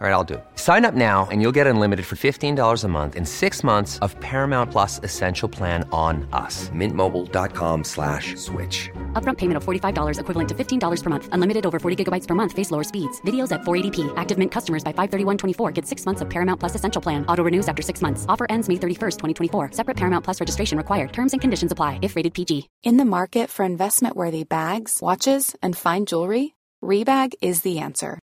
All right, I'll do it. Sign up now and you'll get unlimited for $15 a month in six months of Paramount Plus Essential Plan on us. Mintmobile.com slash switch. Upfront payment of $45 equivalent to $15 per month. Unlimited over 40 gigabytes per month. Face lower speeds. Videos at 480p. Active Mint customers by 531.24 get six months of Paramount Plus Essential Plan. Auto renews after six months. Offer ends May 31st, 2024. Separate Paramount Plus registration required. Terms and conditions apply if rated PG. In the market for investment-worthy bags, watches, and fine jewelry, Rebag is the answer.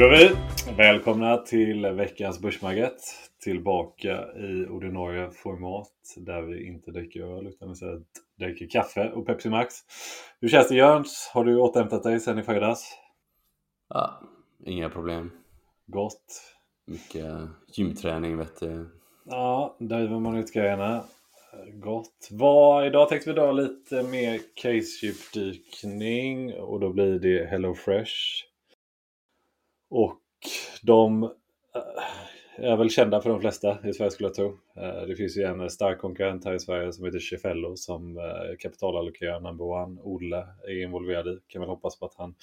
Kör vi! Välkomna till veckans Börsmagget. Tillbaka i ordinarie format där vi inte dricker öl utan istället dricker kaffe och Pepsi Max. Hur känns det Jöns? Har du återhämtat dig sen i fredags? Ja, inga problem. Gott. Mycket gymträning vet du. Ja, driver man ut grejerna. Gott. Vad, idag tänkte vi dra lite mer case-djupdykning och då blir det Hello Fresh. Och de eh, är väl kända för de flesta i Sverige skulle jag tro. Eh, det finns ju en stark konkurrent här i Sverige som heter Cefello som eh, kapitalallokerar number one. Olle är involverad i. Kan väl hoppas på att han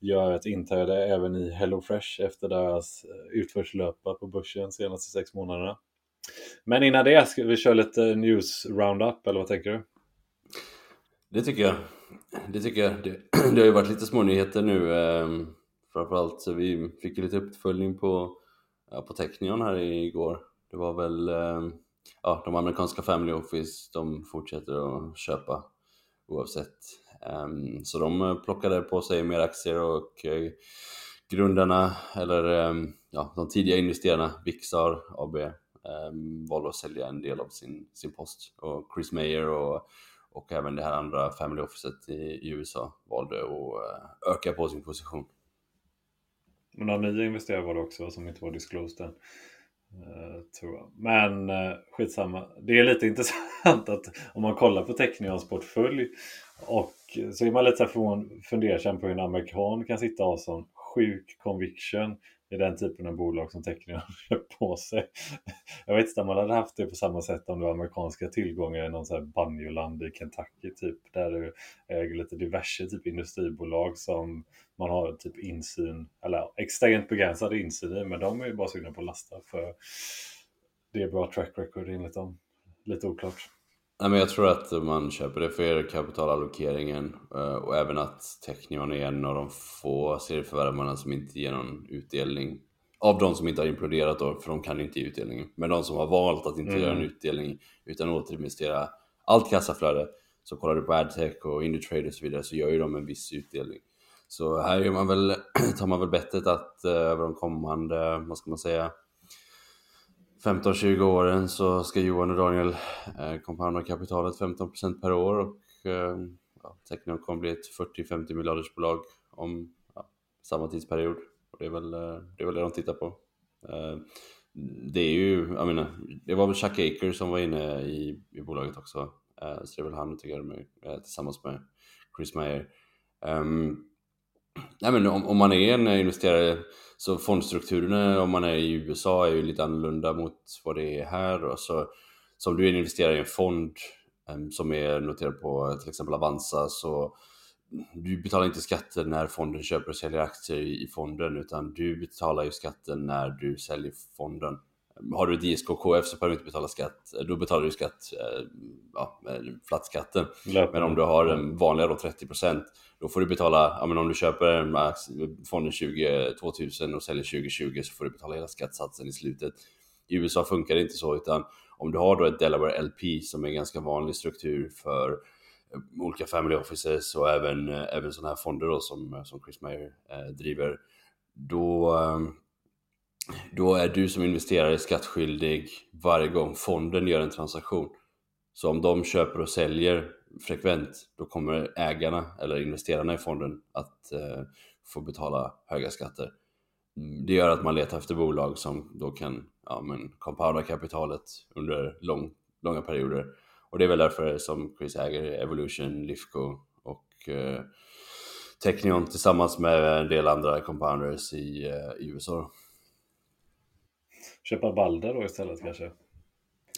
gör ett inträde även i HelloFresh efter deras utförslöpa på börsen de senaste sex månaderna. Men innan det ska vi köra lite news roundup eller vad tänker du? Det tycker jag. Det tycker jag. Det, det har ju varit lite små nyheter nu. Ehm, Framförallt så vi fick ju lite uppföljning på, ja, på Technion här igår. Det var väl ehm, ja, de amerikanska Family Office, de fortsätter att köpa oavsett. Ehm, så de eh, plockade på sig mer aktier och eh, grundarna, eller ehm, ja, de tidiga investerarna, Vixar AB, valde att sälja en del av sin, sin post. Och Chris Mayer och, och även det här andra Family Officet i, i USA valde att eh, öka på sin position. Men några nya investerare var det också som inte var disclosed än. Eh, tror jag. Men eh, skitsamma. Det är lite intressant att om man kollar på Technions portfölj och så är man lite så fundersam på hur en amerikan kan sitta och ha sån sjuk conviction i den typen av bolag som teckningarna köper på sig. Jag vet inte om man hade haft det på samma sätt om du har amerikanska tillgångar i någon sån här banjoland i Kentucky typ där du äger lite diverse typ industribolag som man har typ insyn eller extremt begränsad insyn i men de är ju bara sugna på att lasta för det är bra track record enligt dem. Lite oklart. Nej, men jag tror att man köper det för kapitalallokeringen eh, och även att Technion är en av de få serieförvärvarna som inte ger någon utdelning. Av de som inte har imploderat då, för de kan inte ge utdelning. Men de som har valt att inte Mm. göra en utdelning utan återinvestera allt kassaflöde. Så kollar du på AdTech och Indutrade och så vidare så gör ju de en viss utdelning. Så här gör man väl, tar man väl bettet att eh, över de kommande, vad ska man säga, 15-20 åren så ska Johan och Daniel eh, kompanda kapitalet 15% per år och eh, ja, Technion kommer bli ett 40-50 miljarders bolag om ja, samma tidsperiod. Och det, är väl, eh, det är väl det de tittar på. Eh, det är ju, jag menar, det var väl Chuck Aker som var inne i, i bolaget också. Eh, så det är väl han tycker jag med, eh, tillsammans med Chris Meyer. Ehm, Nej men om, om man är en investerare så fondstrukturerna om man är i USA är ju lite annorlunda mot vad det är här. Och så, så om du är en investerare i en fond um, som är noterad på till exempel Avanza så du betalar inte skatten när fonden köper och säljer aktier i, i fonden utan du betalar ju skatten när du säljer fonden. Har du ett ISKKF så behöver du inte betala skatt. Då betalar du skatt, eh, ja, flattskatten. Men om du har en vanliga då 30% då får du betala, ja, men om du köper fonden 20, 2000 och säljer 2020 så får du betala hela skattesatsen i slutet. I USA funkar det inte så utan om du har då ett Delaware LP som är en ganska vanlig struktur för eh, olika family offices och även, eh, även sådana här fonder då som, som Chris Meyer eh, driver. Då, då är du som investerare skattskyldig varje gång fonden gör en transaktion. Så om de köper och säljer frekvent, då kommer ägarna eller investerarna i fonden att eh, få betala höga skatter. Mm, det gör att man letar efter bolag som då kan ja, men compounda kapitalet under lång, långa perioder. Och det är väl därför som Chris äger Evolution, Lifco och eh, Technion tillsammans med en del andra compounders i, eh, i USA. Köpa Balder då istället kanske?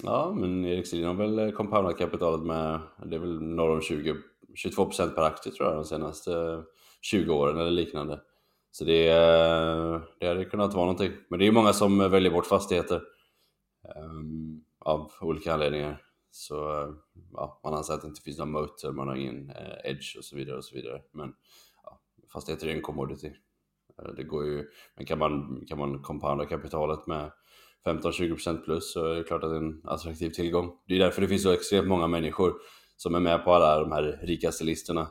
Ja, men Erik Selin har väl compoundat kapitalet med, det är väl norr om 20, 22% per aktie tror jag de senaste 20 åren eller liknande. Så det, det hade kunnat vara någonting. Men det är många som väljer bort fastigheter um, av olika anledningar. Så ja, man anser att det inte finns någon motor, man har ingen edge och så vidare och så vidare. Men ja, fastigheter är en commodity. Det går ju, men kan man, kan man compounda kapitalet med 15-20% plus så är det klart att det är en attraktiv tillgång. Det är därför det finns så extremt många människor som är med på alla de här rikaste listorna.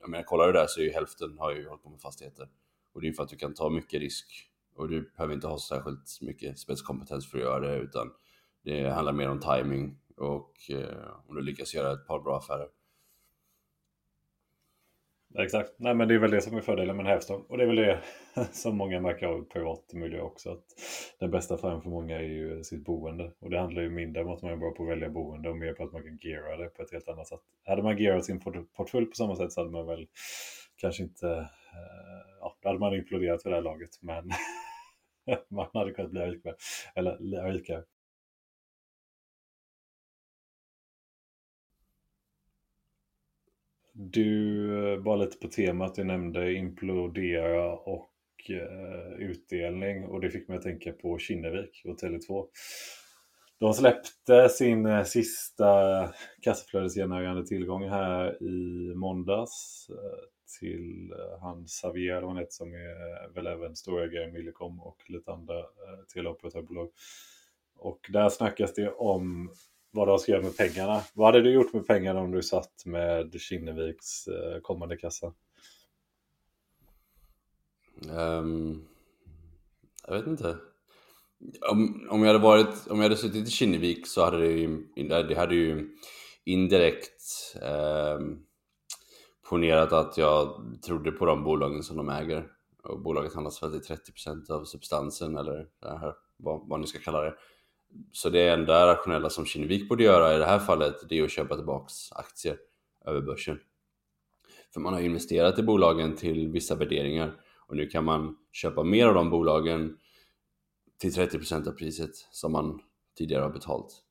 Jag menar, kollar du där så är ju hälften har ju hållit på med fastigheter. Och det är för att du kan ta mycket risk och du behöver inte ha särskilt mycket spetskompetens för att göra det utan det handlar mer om timing och eh, om du lyckas göra ett par bra affärer. Exakt, nej men det är väl det som är fördelen med en hävstång. Och det är väl det som många märker av i privat miljö också. Att den bästa affären för många är ju sitt boende. Och det handlar ju mindre om att man är bra på att välja boende och mer på att man kan geara det på ett helt annat sätt. Hade man gearat sin portfölj på samma sätt så hade man väl kanske inte, eh, ja då hade man imploderat för det här laget. Men man hade kunnat bli rikare. Eller rikare. Du, eh, bara lite på temat, du nämnde implodera och eh, utdelning och det fick mig att tänka på Kinnevik och Tele2. De släppte sin eh, sista kassaflödesgenererande tillgång här i måndags eh, till han Xavier, han heter, som är väl även storägare i Millicom och lite andra teleoperatörbolag. Och där snackas det om vad de ska göra med pengarna. Vad hade du gjort med pengarna om du satt med Kinneviks eh, kommande kassa? Um, jag vet inte. Om, om, jag hade varit, om jag hade suttit i Kinnevik så hade det ju, det hade ju indirekt eh, ponerat att jag trodde på de bolagen som de äger. Och bolaget handlas väl till 30% av substansen eller det här, vad, vad ni ska kalla det. Så det enda rationella som Kinnevik borde göra i det här fallet det är att köpa tillbaks aktier över börsen. För man har investerat i bolagen till vissa värderingar och nu kan man köpa mer av de bolagen till 30% av priset som man tidigare har betalt.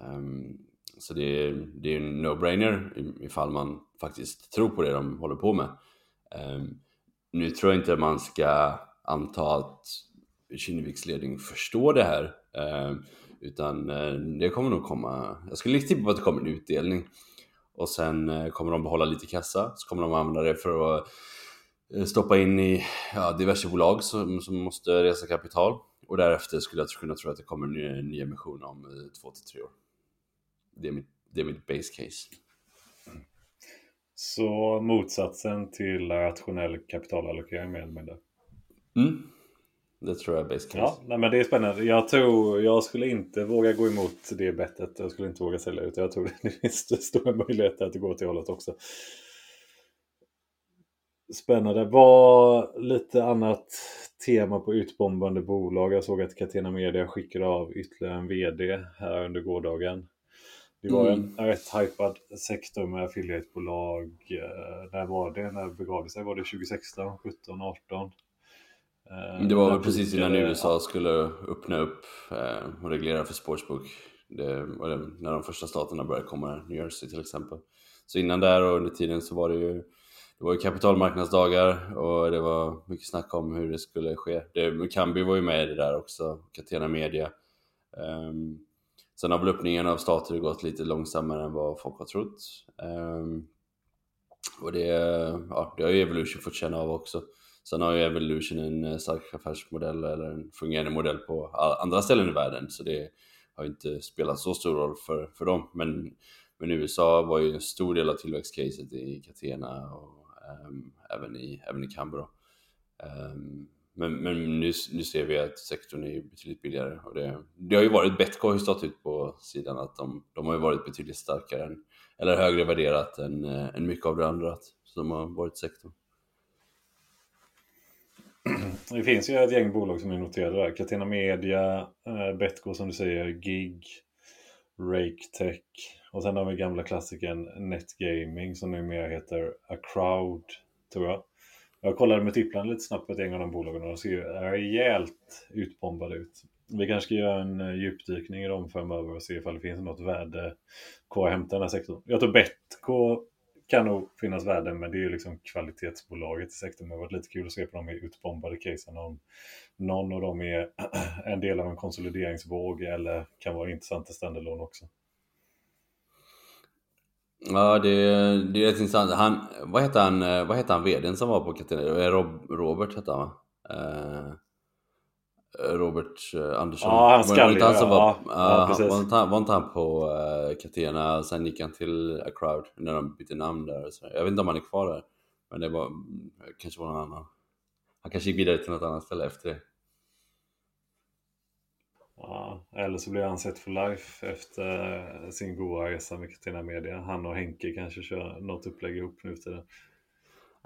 Um, så det är, det är en no-brainer ifall man faktiskt tror på det de håller på med. Um, nu tror jag inte man ska anta att Kinneviks ledning förstår det här utan eh, det kommer nog komma, jag skulle tippa på att det kommer en utdelning. Och sen eh, kommer de behålla lite kassa, så kommer de använda det för att stoppa in i ja, diverse bolag som, som måste resa kapital. Och därefter skulle jag kunna tro att det kommer en ny, emission om två till tre år. Det är mitt, det är mitt base case. Så motsatsen till rationell kapitalallokering med mindre? Mm, det tror jag är case. Ja, nej, men det är spännande. Jag tror jag skulle inte våga gå emot det bettet. Jag skulle inte våga sälja ut. Jag tror det finns stora möjligheter att det går till hållet också. Spännande. Var lite annat tema på utbombande bolag. Jag såg att Catena Media skickade av ytterligare en VD här under gårdagen. Det var Mm. en rätt hypad sektor med affiliatebolag. Eh, när var det? När begav det sig? Var det 2016, 17, 18? Eh, Det var väl precis innan USA skulle öppna upp eh, och reglera för sportsbook. Det var det, när de första staterna började komma, New Jersey till exempel. Så innan där och under tiden så var det ju det var ju kapitalmarknadsdagar och det var mycket snack om hur det skulle ske. Det, Kambi var ju med i det där också, Catena Media. Um, sen har väl öppningen av stater gått lite långsammare än vad folk har trott. Ehm, och det, ja, det har ju Evolution fått känna av också. Sen har ju Evolution en eh, stark affärsmodell eller en fungerande modell på andra ställen i världen så det har ju inte spelat så stor roll för, för dem. Men, men USA var ju en stor del av tillväxtcaset i Catena och um, även i, även i Canberra. Um, men men nu, nu ser vi att sektorn är betydligt billigare och det, det har ju varit Betco har ju stått ut på sidan att de, de har ju varit betydligt starkare än, eller högre värderat än, eh, än mycket av det andra som har varit sektorn. Det finns ju ett gäng bolag som är noterade där. Catena Media, eh, Betco som du säger, Gig, RakeTech och sen har vi gamla klassikern NetGaming som numera heter A Crowd, tror jag. Jag kollade med tipplan lite snabbt på ett gäng av de bolagen och de ser ju rejält utbombade ut. Vi kanske ska göra en eh, djupdykning i dem framöver och se ifall det finns något värde kvar att hämta i den här sektorn. Jag tror Betco kan nog finnas värde, men det är ju liksom kvalitetsbolaget i sektorn. Det har varit lite kul att se på de här utbombade casen. Om någon av dem är en del av en konsolideringsvåg eller kan vara intressant i standalone också. Ja, det, det är rätt intressant. Han, vad heter han, eh, vad heter han vdn som var på Catena? Eh, Rob, Robert hette han va? Eh, Robert eh, Andersson. Ja, han Var- var skallig, som ja. var, Ja, ja, var, var inte han på uh, Catena och sen gick han till A Crowd när de bytte namn där. Så. Jag vet inte om han är kvar där. Men det var, kanske var någon annan. Han kanske gick vidare till något annat ställe efter det. Ja, eller så blir han sett for life efter sin goda resa med Catena Media. Han och Henke kanske kör något upplägg ihop nu till det.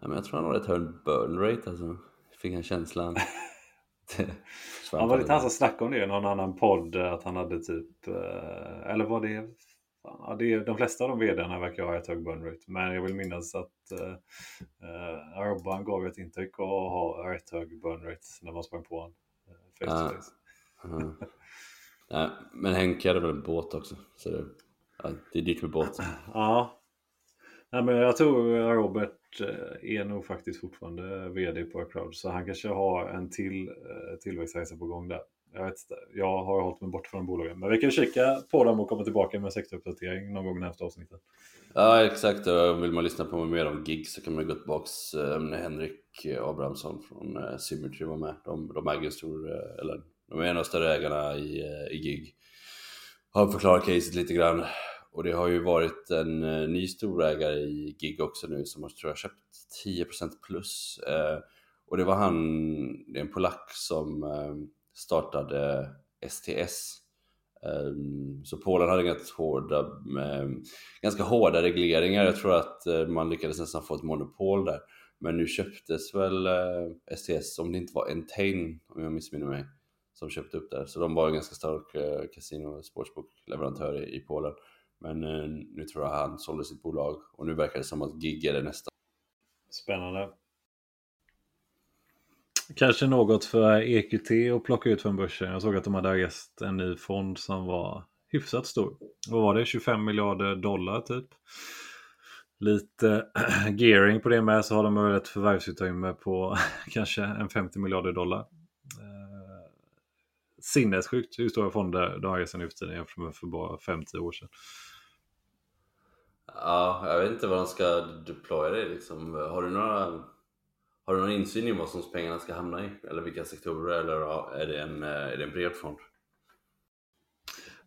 Ja, men jag tror han har ett hög burn rate alltså. Fick han känslan. Han var på lite det. han som snackade om det i någon annan podd att han hade typ, eh, eller var det, ja, det är, de flesta av de vdarna verkar ha ett hög burn rate. Men jag vill minnas att uh, Robban gav ett intryck av att ha rätt hög burn rate när man sprang på honom. Uh, face. Ja. Nej, men Henke hade väl en båt också. Så det, ja, det är dyrt med båt. Ja. Nej, men jag tror Robert eh, Eh, är nog faktiskt fortfarande VD på Acrowd, Så han kanske har en till eh, tillväxtresa på gång där. Jag vet inte. Jag har hållit mig bort från bolagen. Men vi kan kika på dem och komma tillbaka med en sektoruppdatering någon gång i nästa avsnittet. Ja, exakt. Vill man lyssna på mer om gig så kan man gå tillbaka när eh, Henrik Abrahamsson från Symmetry var med. De, de äger en stor, eller de är en av de större ägarna i, i gig. Har förklarat caset lite grann. Och det har ju varit en eh, ny storägare i gig också nu som har tror jag köpt 10% plus. Eh, och det var han, det är en polack som eh, startade STS. Så Polen hade ganska hårda, ganska hårda regleringar. Jag tror att man lyckades nästan få ett monopol där. Men nu köptes väl STS, om det inte var Entain, om jag missminner mig, som köpte upp där. Så de var en ganska stark kasino och sportsbook-leverantör i Polen. Men eh, nu tror jag han sålde sitt bolag och nu verkar det som att Gig är det nästa. Spännande. Kanske något för EQT att plocka ut från börsen. Jag såg att de hade rest en ny fond som var hyfsat stor. Vad var det? 25 miljarder dollar typ. Lite gearing på det med så har de väl ett förvärvsutrymme på kanske en 50 miljarder dollar. Eh, sinnessjukt hur stora fonder de har reser nu för tiden jämfört med för bara 5-10 år sedan. Ja, jag vet inte vad de ska deploya det liksom. Har du några har du någon insyn i vad som pengarna ska hamna i? Eller vilka sektorer? Eller är det en, är det en bred fond?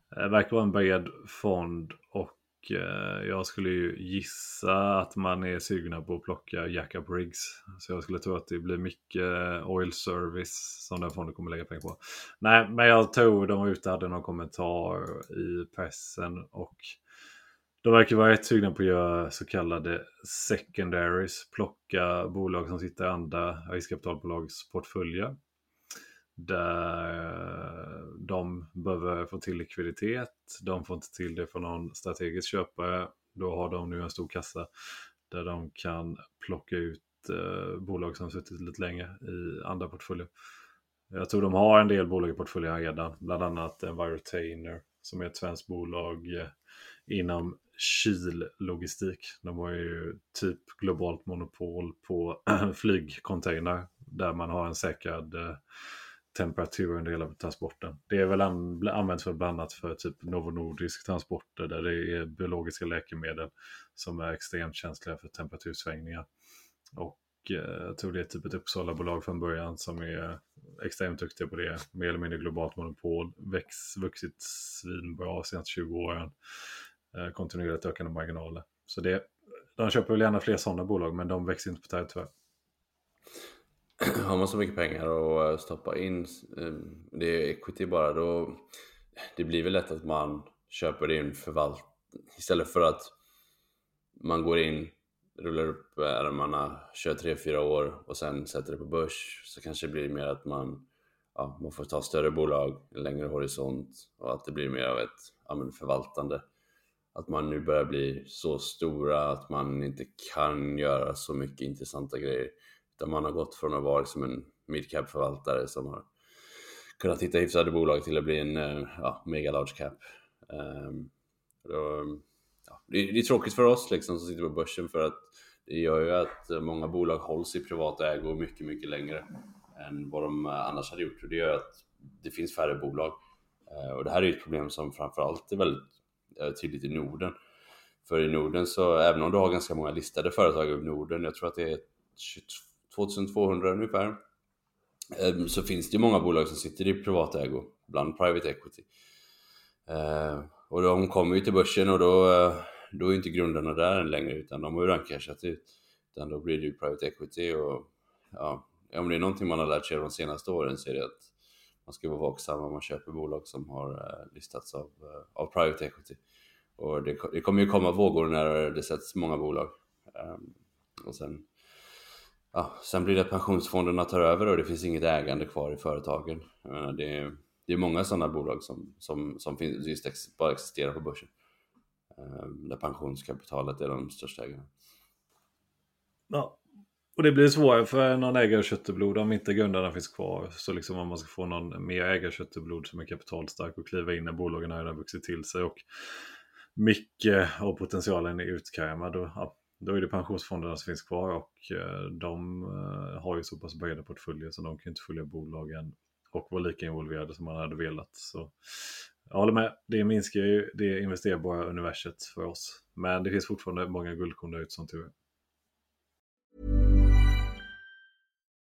Det verkar vara en bred fond och eh, jag skulle ju gissa att man är sugna på att plocka Jackup Rigs. Så jag skulle tro att det blir mycket eh, oil service som den fonden kommer lägga pengar på. Nej, men jag tror de var ute och hade någon kommentar i pressen och de verkar vara rätt sugna på att göra så kallade secondaries. Plocka bolag som sitter i andra riskkapitalbolags portföljer. där eh, de behöver få till likviditet. De får inte till det från någon strategisk köpare. Då har de nu en stor kassa där de kan plocka ut eh, bolag som suttit lite längre i andra portföljer. Jag tror de har en del bolag i portföljen redan, bland annat Envirotainer som är ett svenskt bolag eh, inom kyllogistik. De har ju typ globalt monopol på flygcontainer där man har en säkrad eh, temperatur under hela transporten. Det är väl an för bland annat för typ Novo Nordisk transporter där det är biologiska läkemedel som är extremt känsliga för temperatursvängningar. Och eh, jag tror det är typ ett Uppsala-bolag från början som är extremt duktiga på det. Mer eller mindre globalt monopol. Växt, vuxit svinbra de senaste 20 åren. Eh, kontinuerligt ökande marginaler. Så det, de köper väl gärna fler sådana bolag men de växer inte på träd tyvärr. Har man så mycket pengar att eh, stoppa in, eh, det är equity bara, då det blir väl lätt att man köper in förvalt istället för att man går in, rullar upp ärmarna, kör 3-4 år och sen sätter det på börs så kanske det blir mer att man, ja, man får ta större bolag, en längre horisont och att det blir mer av ett ja, förvaltande att man nu börjar bli så stora att man inte kan göra så mycket intressanta grejer. Utan man har gått från att vara liksom en midcap-förvaltare som har kunnat hitta hyfsade bolag till att bli en eh, ja, mega large cap. Um, då, ja, det, är, det, är tråkigt för oss liksom, som sitter på börsen för att det gör ju att många bolag hålls i privat ägo mycket, mycket längre än vad de eh, annars hade gjort. Och det gör att det finns färre bolag. Uh, och det här är ett problem som framförallt är väldigt Eh, tydligt i Norden. För i Norden så, även om du har ganska många listade företag i Norden, jag tror att det är 2200 ungefär, eh, så finns det många bolag som sitter i privat ägo, bland private equity. Eh, och de kommer ju till börsen och då, då är inte grundarna där längre utan de har ju redan cashat ut. Utan då blir det ju private equity och ja, om det är någonting man har lärt sig de senaste åren så är det att man ska vara vaksam om man köper bolag som har eh, listats av, eh, av private equity. Och det, det, kommer ju komma vågor när det sätts många bolag. Ehm, och sen, ja, sen blir det att pensionsfonderna tar över och det finns inget ägande kvar i företagen. Det, är, det är många sådana bolag som, som, som finns, just ex, bara existerar på börsen. Ehm, där pensionskapitalet är de största ägarna. Ja, och det blir svårare för någon ägare kötteblod om inte grundarna finns kvar. Så liksom om man ska få någon mer ägare kötteblod som är kapitalstark och kliva in när bolagen har vuxit till sig. Och mycket av potentialen är utkrämad. Och, ja, då är det pensionsfonderna som finns kvar och eh, de eh, har ju så pass breda portföljer så de kan inte följa bolagen och vara lika involverade som man hade velat. Så jag håller med, det minskar ju det investerbara universet för oss. Men det finns fortfarande många guldkorn där ute som tur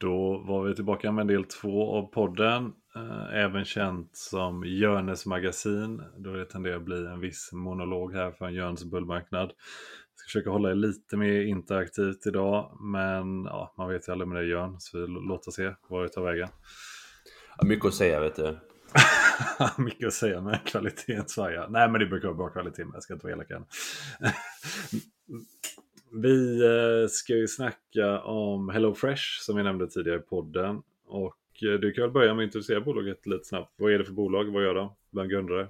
Då var vi tillbaka med del två av podden. Eh, även känt som Jörnes magasin. Då det tenderar att bli en viss monolog här från Jörns bullmarknad ska försöka hålla det lite mer interaktivt idag. Men ja, man vet ju aldrig med det Jörn. Så vi låter se var det tar vägen. Ja, mycket att säga vet du. mycket att säga med kvaliteten svajar. Nej men det brukar vara bra kvalitet men jag ska inte vara elak än. vi eh, ska ju snacka om HelloFresh som vi nämnde tidigare i podden. Och eh, du kan väl börja med att introducera bolaget lite snabbt. Vad är det för bolag? Vad gör de? Vem grundar det?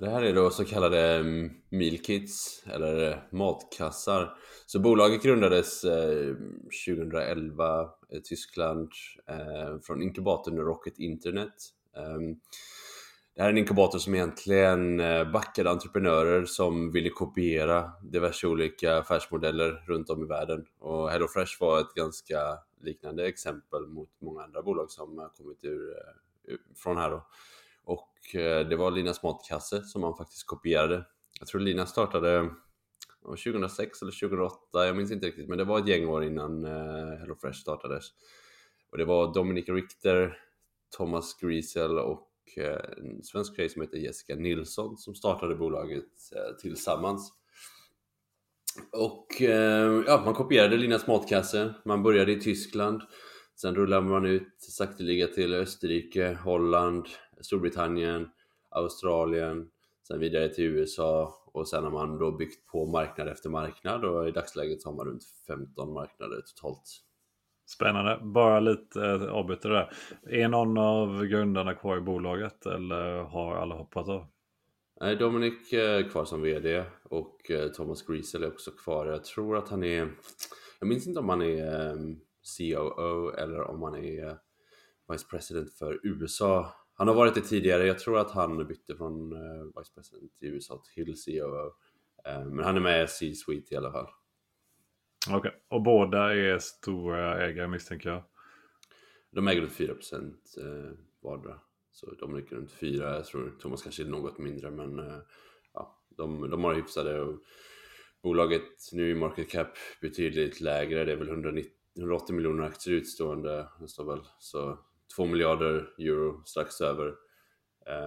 Det här är då så kallade mm, meal kits eller eh, matkassar. Så bolaget grundades 2011 i Tyskland från inkubatorn Rocket Internet. Ehm, det här är en inkubator som egentligen eh, backade entreprenörer som ville kopiera diverse olika affärsmodeller runt om i världen. Och HelloFresh var ett ganska liknande exempel mot många andra bolag som kommit ur, eh, från här då. Och eh, det var Linas matkasse som man faktiskt kopierade. Jag tror Lina startade 2006 eller 2008, jag minns inte riktigt, men det var ett gäng år innan HelloFresh startades. Och det var Dominic Richter, Thomas Griesel och Eh, en svensk tjej som heter Jessica Nilsson som startade bolaget eh, tillsammans. Och eh, ja, man kopierade Linas matkasse, man började i Tyskland, sen rullade man ut sakteliga till Österrike, Holland, Storbritannien, Australien, sen vidare till USA och sen har man då byggt på marknad efter marknad och i dagsläget har man runt 15 marknader totalt. Spännande. Bara lite eh, äh, avbyter där. Är någon av grundarna kvar i bolaget eller har alla hoppat av? Nej, Dominic är kvar som VD och eh, Thomas Griesel är också kvar. Jag tror att han är, jag minns inte om han är ehm, COO eller om han är Vice President för USA. Han har varit det tidigare, jag tror att han bytte från Vice President i USA till COO. Men han är med i C-Suite i alla fall. Okej, okay. och båda är stora ägare misstänker jag? De äger runt 4 procent eh, vardera. Så de ligger runt 4, jag tror Thomas kanske är något mindre men eh, ja, de, de har hyfsade och bolaget nu i market cap betydligt lägre, det är väl 190, 180 miljoner aktier utstående nästan väl. Så 2 miljarder euro strax över.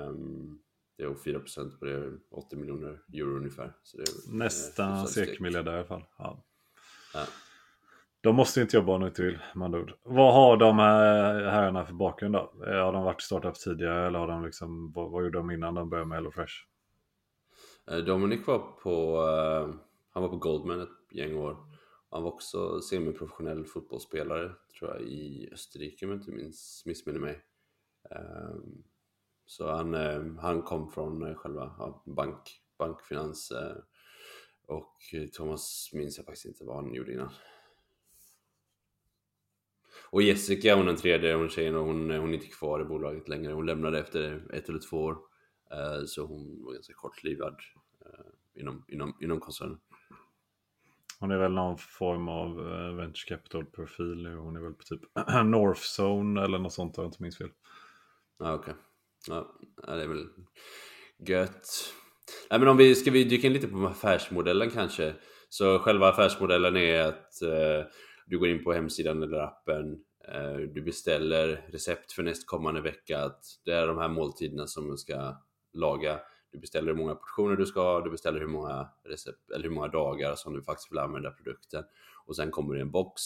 Um, det är 4 procent på det, 80 miljoner euro ungefär. Så det är, Nästan sekmiljardär i alla fall. Ja. Ja. De måste inte jobba nu till med ord. Vad har de herrarna för bakgrund då? Har de varit startups tidigare eller har de liksom, vad, vad gjorde de innan de började med HelloFresh? Eh, Dominic var på, uh, han var på Goldman ett gäng år. Han var också semiprofessionell fotbollsspelare tror jag i Österrike om jag inte minns, missminner mig. Um, så han, uh, han kom från själva bank, bankfinans och Thomas minns jag faktiskt inte vad han gjorde innan. Och Jessica, hon är den tredje, hon tjejen, och hon, hon är inte kvar i bolaget längre. Hon lämnade efter ett eller två år. Uh, så hon var ganska kortlivad inom, inom, inom koncernen. Hon är väl någon form av venture capital-profil nu. Hon är väl på typ North Zone eller något sånt om jag inte minns fel. Ja, okej. Okay. Ja, det är väl gött. Nej, men om vi ska vi dyka in lite på affärsmodellen kanske. Så själva affärsmodellen är att eh, du går in på hemsidan eller appen. Eh, du beställer recept för nästkommande vecka. Att det är de här måltiderna som du ska laga. Du beställer hur många portioner du ska ha. Du beställer hur många, recept, eller hur många dagar som du faktiskt vill använda produkten. Och sen kommer det en box.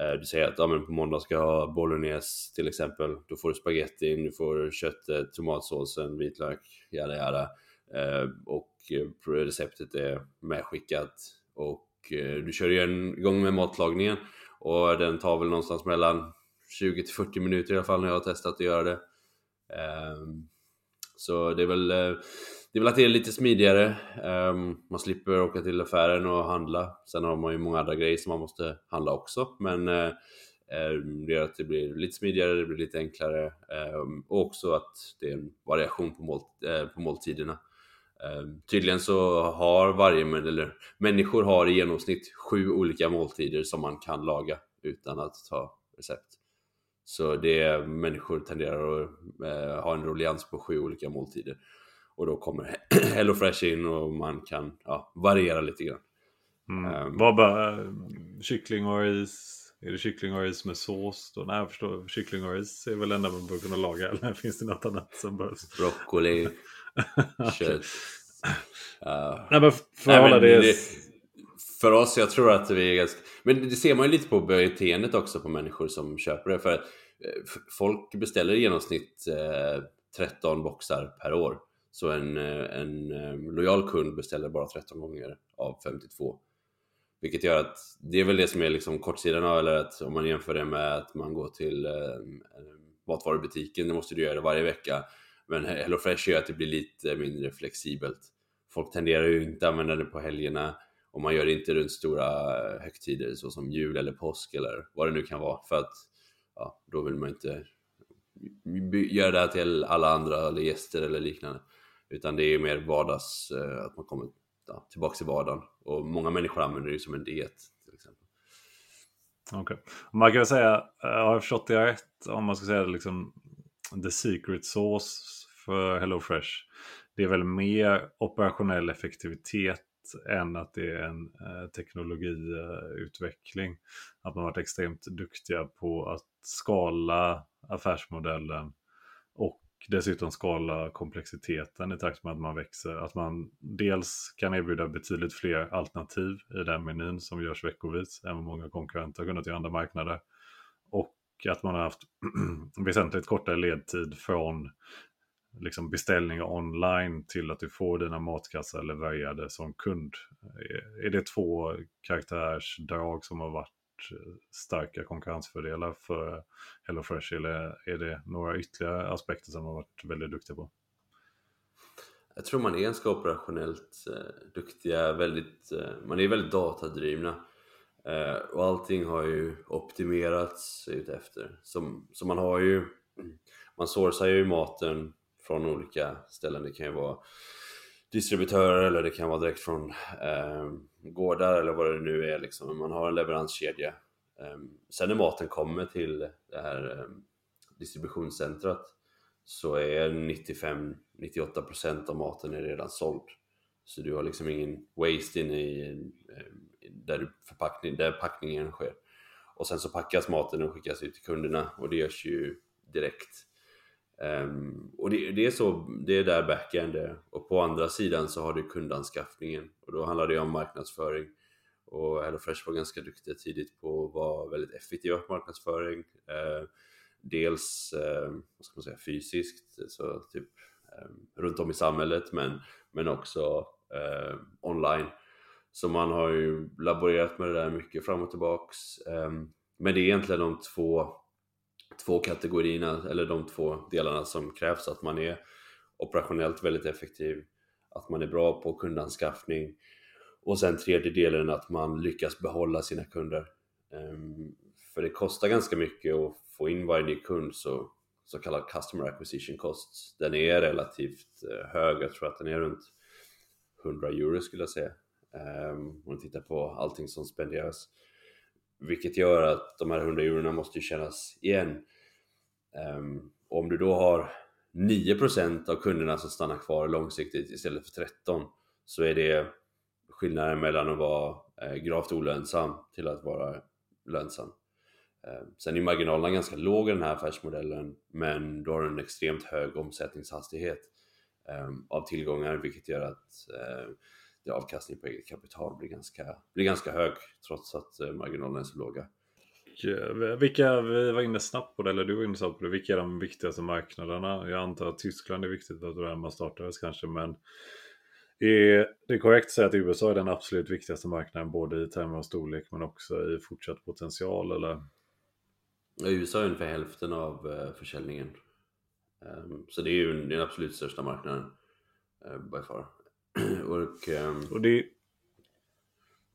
Eh, du säger att ja, men på måndag ska jag ha bolognese till exempel. Då får du spagettin, du får köttet, tomatsåsen, vitlök, jada jada. Eh, och eh, receptet är medskickat och eh, du kör igång med matlagningen och den tar väl någonstans mellan 20 till 40 minuter i alla fall när jag har testat att göra det. Ehm, så det är väl, det är väl att det är lite smidigare. Ehm, man slipper åka till affären och handla. Sen har man ju många andra grejer som man måste handla också. Men ehm, det gör att det blir lite smidigare, det blir lite enklare och också att det är en variation på, mål, på måltiderna. Ehm, tydligen så har varje, eller människor har i genomsnitt sju olika måltider som man kan laga utan att ta recept. Så det människor tenderar att eh, ha en ruljans på sju olika måltider. Och då kommer HelloFresh in och man kan ja, variera lite grann. Mm. Um, Vad bara kyckling och ris? Är det kyckling och ris med sås då? Nej, jag förstår. Kyckling och ris är väl enda man bör kunna laga. Eller finns det något annat som behövs? Broccoli. Uh, Nej, men för, nej, men det... det... för oss, jag tror att vi är ganska... Men det ser man ju lite på beteendet också på människor som köper det. För eh, folk beställer i genomsnitt eh, 13 boxar per år. Så en, eh, en eh, lojal kund beställer bara 13 gånger av 52. Vilket gör att det är väl det som är liksom kortsidan av, eller att om man jämför det med att man går till eh, matvarubutiken, det måste du göra varje vecka. Men HelloFresh gör att det blir lite mindre flexibelt. Folk tenderar ju inte att använda det på helgerna och man gör det inte runt stora eh, högtider såsom jul eller påsk eller vad det nu kan vara för att ja, då vill man inte göra det här till alla andra eller gäster eller liknande. Utan det är mer vardags, eh, att man kommer ja, tillbaka till vardagen. Och många människor använder det som en diet till exempel. Okej. Okay. Man kan väl säga, eh, har jag förstått det rätt, om man ska säga liksom the secret sauce för HelloFresh. Det är väl mer operationell effektivitet än att det är en eh, teknologiutveckling. Att man varit extremt duktiga på att skala affärsmodellen och dessutom skala komplexiteten i takt med att man växer. Att man dels kan erbjuda betydligt fler alternativ i den menyn som görs veckovis än vad många konkurrenter har kunnat i andra marknader. Och att man har haft väsentligt kortare ledtid från liksom beställningar online till att du får dina matkassar levererade som kund. Eh, är det två karaktärsdrag som har varit eh, starka konkurrensfördelar för HelloFresh eller är det några ytterligare aspekter som har varit väldigt duktiga på? Jag tror man är ganska operationellt eh, duktiga, väldigt, eh, man är väldigt datadrivna eh, och allting har ju optimerats utefter. Så, så man har ju, man sourcar ju maten från olika ställen. Det kan ju vara distributörer eller det kan vara direkt från eh, gårdar eller vad det nu är liksom. Man har en leveranskedja. Eh, sen när maten kommer till det här eh, distributionscentret så är 95-98% av maten är redan såld. Så du har liksom ingen waste inne i ehm, där, förpackning, där packningen sker. Och sen så packas maten och skickas ut till kunderna och det görs ju direkt. Um, och det, det, är så, det är där backend är. Och på andra sidan så har du kundanskaffningen och då handlar det om marknadsföring. Och HelloFresh var ganska duktiga tidigt på att vara väldigt effektiva på marknadsföring. Uh, dels uh, vad ska man säga, fysiskt, så typ um, runt om i samhället men, men också uh, online. Så man har ju laborerat med det där mycket fram och tillbaks. Um, men det är egentligen de två två kategorierna, eller de två delarna som krävs. Att man är operationellt väldigt effektiv, att man är bra på kundanskaffning och sen tredje delen att man lyckas behålla sina kunder. Ehm, för det kostar ganska mycket att få in varje ny kund, så, så kallad customer acquisition cost. Den är relativt eh, hög, jag tror att den är runt 100 euro skulle jag säga. Ehm, om man tittar på allting som spenderas. Vilket gör att de här 100 eurona måste ju kännas igen. Um, om du då har 9% av kunderna som stannar kvar långsiktigt istället för 13 så är det skillnaden mellan att vara eh, gravt olönsam till att vara lönsam. Eh, sen är marginalerna ganska låga i den här affärsmodellen men du har en extremt hög omsättningshastighet eh, av tillgångar vilket gör att eh, eh, avkastningen på eget kapital blir ganska, blir ganska hög trots att eh, marginalerna är så låga. Vilka, vi var inne snabbt på det, eller du var inne snabbt på det, vilka är de viktigaste marknaderna? Jag antar att Tyskland är viktigt att det man startades kanske, men är det korrekt att säga att USA är den absolut viktigaste marknaden både i termer av storlek men också i fortsatt potential eller? USA är ungefär hälften av eh, försäljningen. Ehm, så det är ju den absolut största marknaden eh, by far. och, um... och det,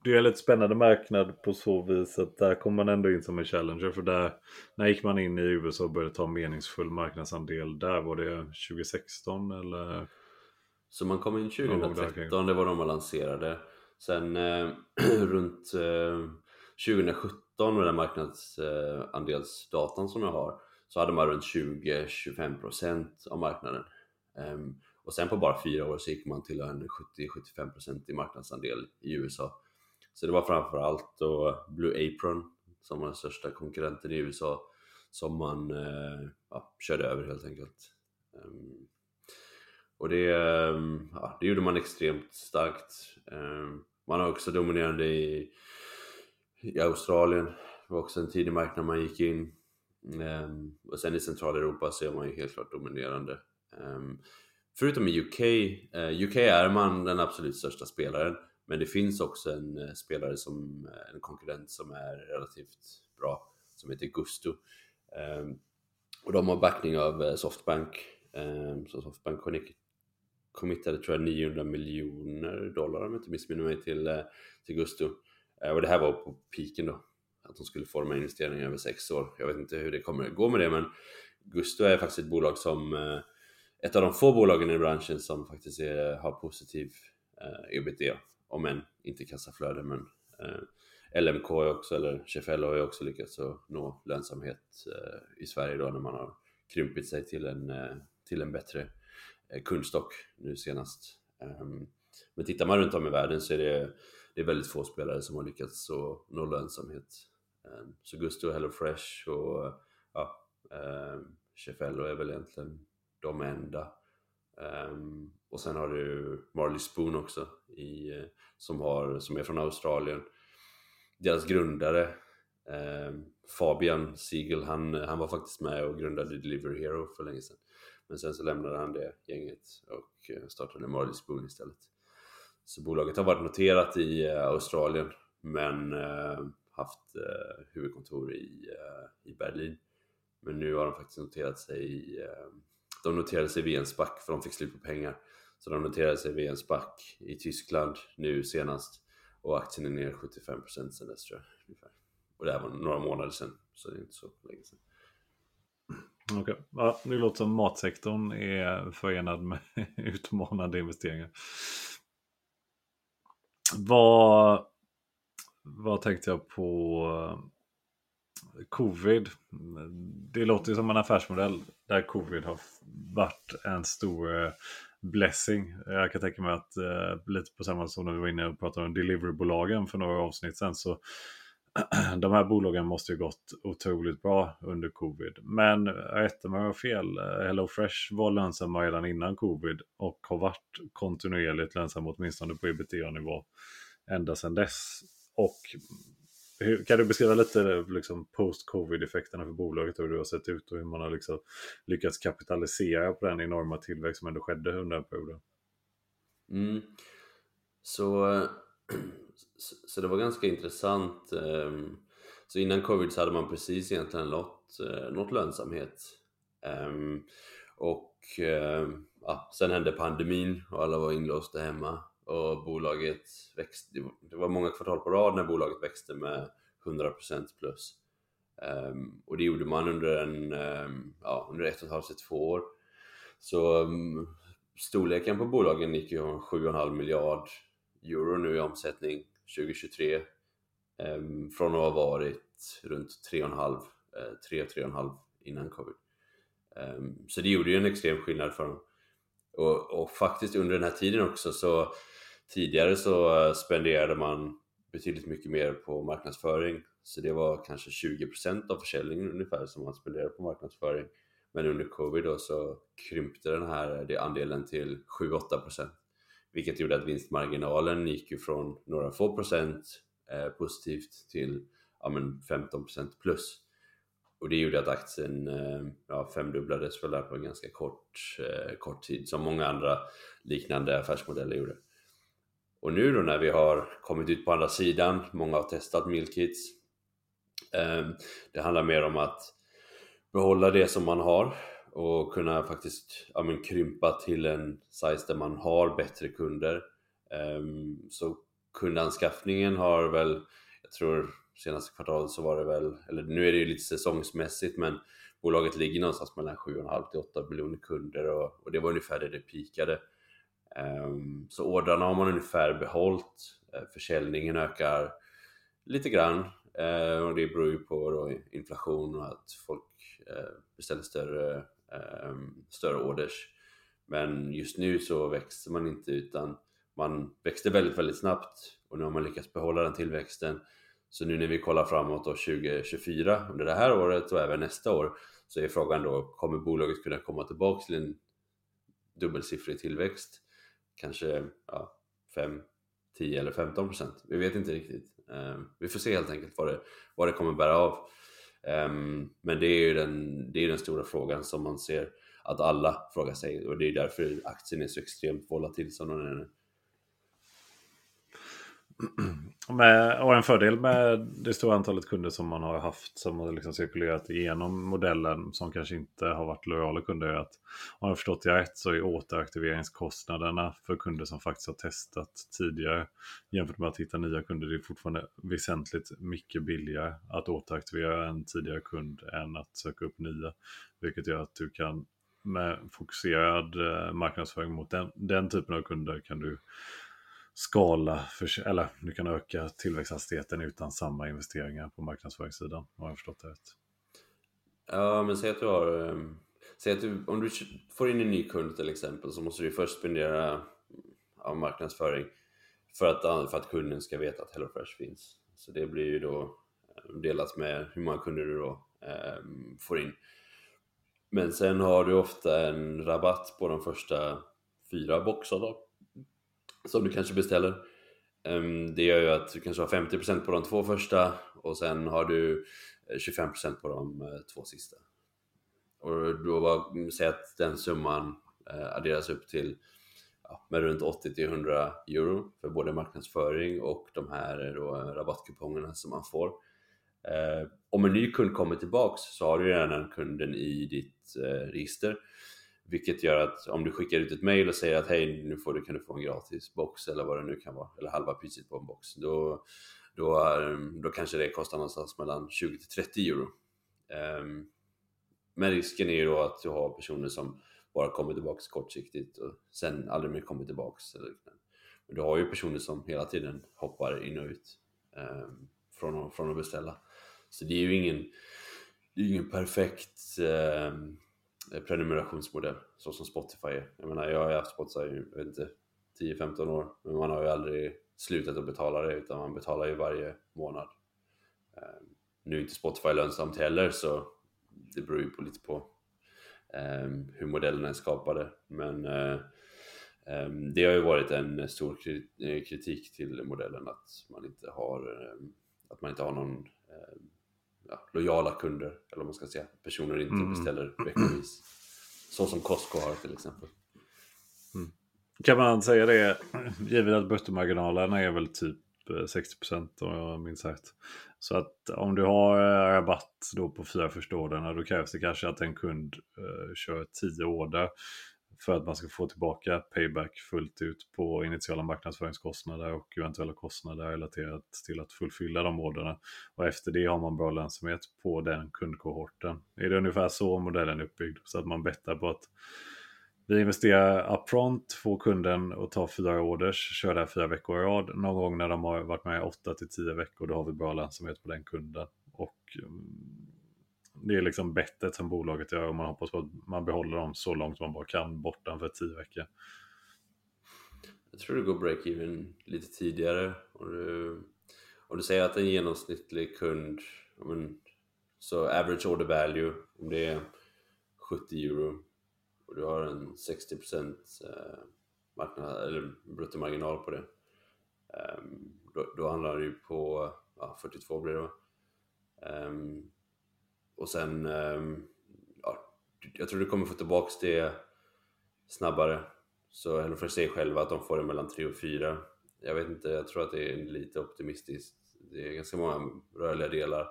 det är en lite spännande marknad på så vis att där kommer man ändå in som en challenger. För där, när gick man in i USA och började ta meningsfull marknadsandel där? Var det 2016 eller? Så man kom in 2013, det var de man lanserade. Sen eh, runt eh, 2017 med den marknadsandelsdatan som jag har så hade man runt 20-25% av marknaden. Um, och sen på bara fyra år så gick man till en 70-75% i marknadsandel i USA. Så det var framförallt då Blue Apron som var den största konkurrenten i USA som man eh, ja, körde över helt enkelt. Ehm, och det, ehm, ja, det gjorde man extremt starkt. Ehm, man har också dominerande i, i Australien. Det var också en tidig marknad man gick in. och sen i Centraleuropa så är man ju helt klart dominerande. Förutom i UK, eh, UK är man den absolut största spelaren men det finns också en eh, spelare som eh, en konkurrent som är relativt bra som heter Gusto. Ehm, och de har backning av eh, Softbank Um, så Softbank committade tror jag 900 miljoner dollar om jag inte missminner mig till, uh, till Gusto. Eh, och det här var på piken då. Att de skulle få de här investeringarna över sex år. Jag vet inte hur det kommer gå med det men Gusto är faktiskt ett bolag som ett av de få bolagen i branschen som faktiskt är, har positiv eh, ebitda. Om än inte kassaflöde men eh, LMK också, eller Cheffello har ju också lyckats att nå lönsamhet eh, i Sverige då när man har krympit sig till en, eh, till en bättre eh, kundstock nu senast. Ehm, men tittar man runt om i världen så är det, det är väldigt få spelare som har lyckats att nå lönsamhet. Ehm, så Gusto, HelloFresh och ja, eh, Cheffello är väl egentligen de enda. Um, och sen har du Marley Spoon också i, eh, som, har, som är från Australien. Deras grundare um, Fabian Siegel, han, han var faktiskt med och grundade Delivery Hero för länge sedan. Men sen så lämnade han det gänget och eh, startade Marley Spoon istället. Så bolaget har varit noterat i eh, Australien men uh, haft uh, huvudkontor i, i Berlin. Men nu har de faktiskt noterat sig i de noterade sig vid en SPAC för de fick slut på pengar. Så de noterade sig vid en SPAC i Tyskland nu senast och aktien är ner 75% sen dess tror jag. Ungefär. Och det här var några månader sedan, så det är inte så länge sedan. Okej, okay. ja, det låter som matsektorn är förenad med utmanande investeringar. Vad, vad tänkte jag på? Covid. Det låter ju som en affärsmodell där covid har varit en stor eh, blessing. Jag kan tänka mig att eh, lite på samma som när vi var inne och pratade om deliverybolagen för några avsnitt sen så de här bolagen måste ju gått otroligt bra under covid. Men eh, rätta mig om jag har fel. Eh, HelloFresh var lönsamma redan innan covid och har varit kontinuerligt lönsamma åtminstone på ebitda-nivå ända sedan dess. Och kan du beskriva lite liksom, post-covid-effekterna för bolaget och hur det har sett ut och hur man har liksom lyckats kapitalisera på den enorma tillväxt som ändå skedde under den perioden? Mm. Så, så det var ganska intressant. Ehm, så innan covid så hade man precis egentligen nått, eh, nått lönsamhet. Ehm, och ehm, ja, sen hände pandemin och alla var inlåsta hemma och bolaget växte, det var många kvartal på rad när bolaget växte med 100% plus. Um, och det gjorde man under, en, um, ja, under ett och ett halvt till två år. Så um, storleken på bolagen gick ju om 7,5 miljard euro nu i omsättning 2023 från att ha varit runt 3,5 3-3,5 eh, innan covid. så det gjorde ju en extrem skillnad för dem. Och, och, faktiskt under den här tiden också så Tidigare så eh, spenderade man betydligt mycket mer på marknadsföring så det var kanske 20% av försäljningen ungefär som man spenderade på marknadsföring. Men under covid då så krympte den här eh, det andelen till 7-8% vilket gjorde att vinstmarginalen gick ju från några få procent eh, positivt till ja, men 15% plus. Och det gjorde att aktien eh, ja, femdubblades väl där på en ganska kort, eh, kort tid som många andra liknande affärsmodeller gjorde. Och nu då när vi har kommit ut på andra sidan, många har testat Milkits. Ehm, det handlar mer om att behålla det som man har och kunna faktiskt ja, men, krympa till en size där man har bättre kunder. Ehm, så kundanskaffningen har väl, jag tror senaste kvartalet så var det väl, eller nu är det ju lite säsongsmässigt men bolaget ligger någonstans mellan 7,5 till 8 miljoner kunder och, och det var ungefär det det pikade. Ehm, så ordrarna har man ungefär behållit. Eh, försäljningen ökar lite grann ehm, och det beror ju på inflation och att folk eh, beställer större, ehm, större orders. Men just nu så växer man inte utan man växte väldigt, väldigt snabbt och nu har man lyckats behålla den tillväxten. Så nu när vi kollar framåt då 2024 under det här året och även nästa år så är frågan då, kommer bolaget kunna komma tillbaka till en dubbelsiffrig tillväxt? Kanske ja, 5, 10 eller 15 procent. Vi vet inte riktigt. Ehm, vi får se helt enkelt vad det, vad det kommer bära av. Ehm, men det är ju den, det är den stora frågan som man ser att alla frågar sig och det är därför aktien är så extremt volatil som den är nu. Med, och en fördel med det stora antalet kunder som man har haft som har liksom cirkulerat igenom modellen som kanske inte har varit lojala kunder är att om jag förstått det rätt så är återaktiveringskostnaderna för kunder som faktiskt har testat tidigare jämfört med att hitta nya kunder det är fortfarande väsentligt mycket billigare att återaktivera en tidigare kund än att söka upp nya. Vilket gör att du kan med fokuserad eh, marknadsföring mot den, den typen av kunder kan du skala, för, eller du kan öka tillväxthastigheten utan samma investeringar på marknadsföringssidan. Har jag förstått det rätt? Ja, men säg att du har... Eh, säg att du, om du får in en ny kund till exempel så måste du först spendera ja, marknadsföring för att, för att kunden ska veta att HelloFresh finns. Så det blir ju då eh, delat med hur många kunder du då eh, får in. Men sen har du ofta en rabatt på de första fyra boxarna som du kanske beställer. Ehm, det gör ju att du kanske har 50% på de två första och sen har du eh, 25% på de eh, två sista. Och då var, mm, säg att den summan eh, adderas upp till ja, med runt 80-100 euro för både marknadsföring och de här då rabattkupongerna som man får. om en ny kund kommer tillbaks så har du redan den kunden i ditt register vilket gör att om du skickar ut ett mail och säger att hej nu får du, kan du få en gratis box eller vad det nu kan vara, eller halva priset på en box. Då, då, ehm, då kanske det kostar någonstans mellan 20 till 30 euro. Um, men risken är ju då att du har personer som bara kommer tillbaks kortsiktigt och sen aldrig mer kommer tillbaks. Men du har ju personer som hela tiden hoppar in och ut um, från, från att beställa. Så det är ju ingen, det är ingen perfekt um, Eh, prenumerationsmodell så som Spotify är. Jag menar, jag har haft Spotify i, jag vet inte, 10-15 år, men man har ju aldrig slutat att betala det utan man betalar ju varje månad. Ehm, nu är inte Spotify lönsamt heller så det beror ju på lite på ehm, hur modellerna är skapade. Men eh, ehm, det har ju varit en stor eh, kritik till modellen att man inte har, att man inte har någon ja, lojala kunder, eller vad man ska säga, personer inte mm. beställer veckovis. Så som Costco har till exempel. Mm. Kan man säga det, givet att bruttomarginalerna är väl typ 60% eh, om jag minns rätt. Så att om du har eh, rabatt då på fyra första orderna då krävs det kanske att en kund uh, kör tio order för att man ska få tillbaka payback fullt ut på initiala marknadsföringskostnader och eventuella kostnader relaterat till att fullfylla de orderna. Och efter det har man bra lönsamhet på den kundkohorten. Är det ungefär så modellen är uppbyggd? Så att man bettar på att vi investerar upfront, får kunden att ta fyra orders, kör det här fyra veckor i rad. Någon gång när de har varit med 8 till 10 veckor, då har vi bra lönsamhet på den kunden. Och mm, det är liksom bettet som bolaget gör och man hoppas på att man behåller dem så långt man bara kan bortanför tio veckor. Jag tror det går break-even lite tidigare. Och du, om du säger att en genomsnittlig kund, men, så average order value, om det är 70 euro och du har en 60% eh, marknad, eller bruttomarginal på det. Ehm, då, då, handlar det ju på ja, 42 blir det um, och sen, ehm, ja, jag tror du kommer få tillbaks det snabbare. Så HelloFresh säger själva att de får det mellan 3 och 4. Jag vet inte, jag tror att det är lite optimistiskt. Det är ganska många rörliga delar.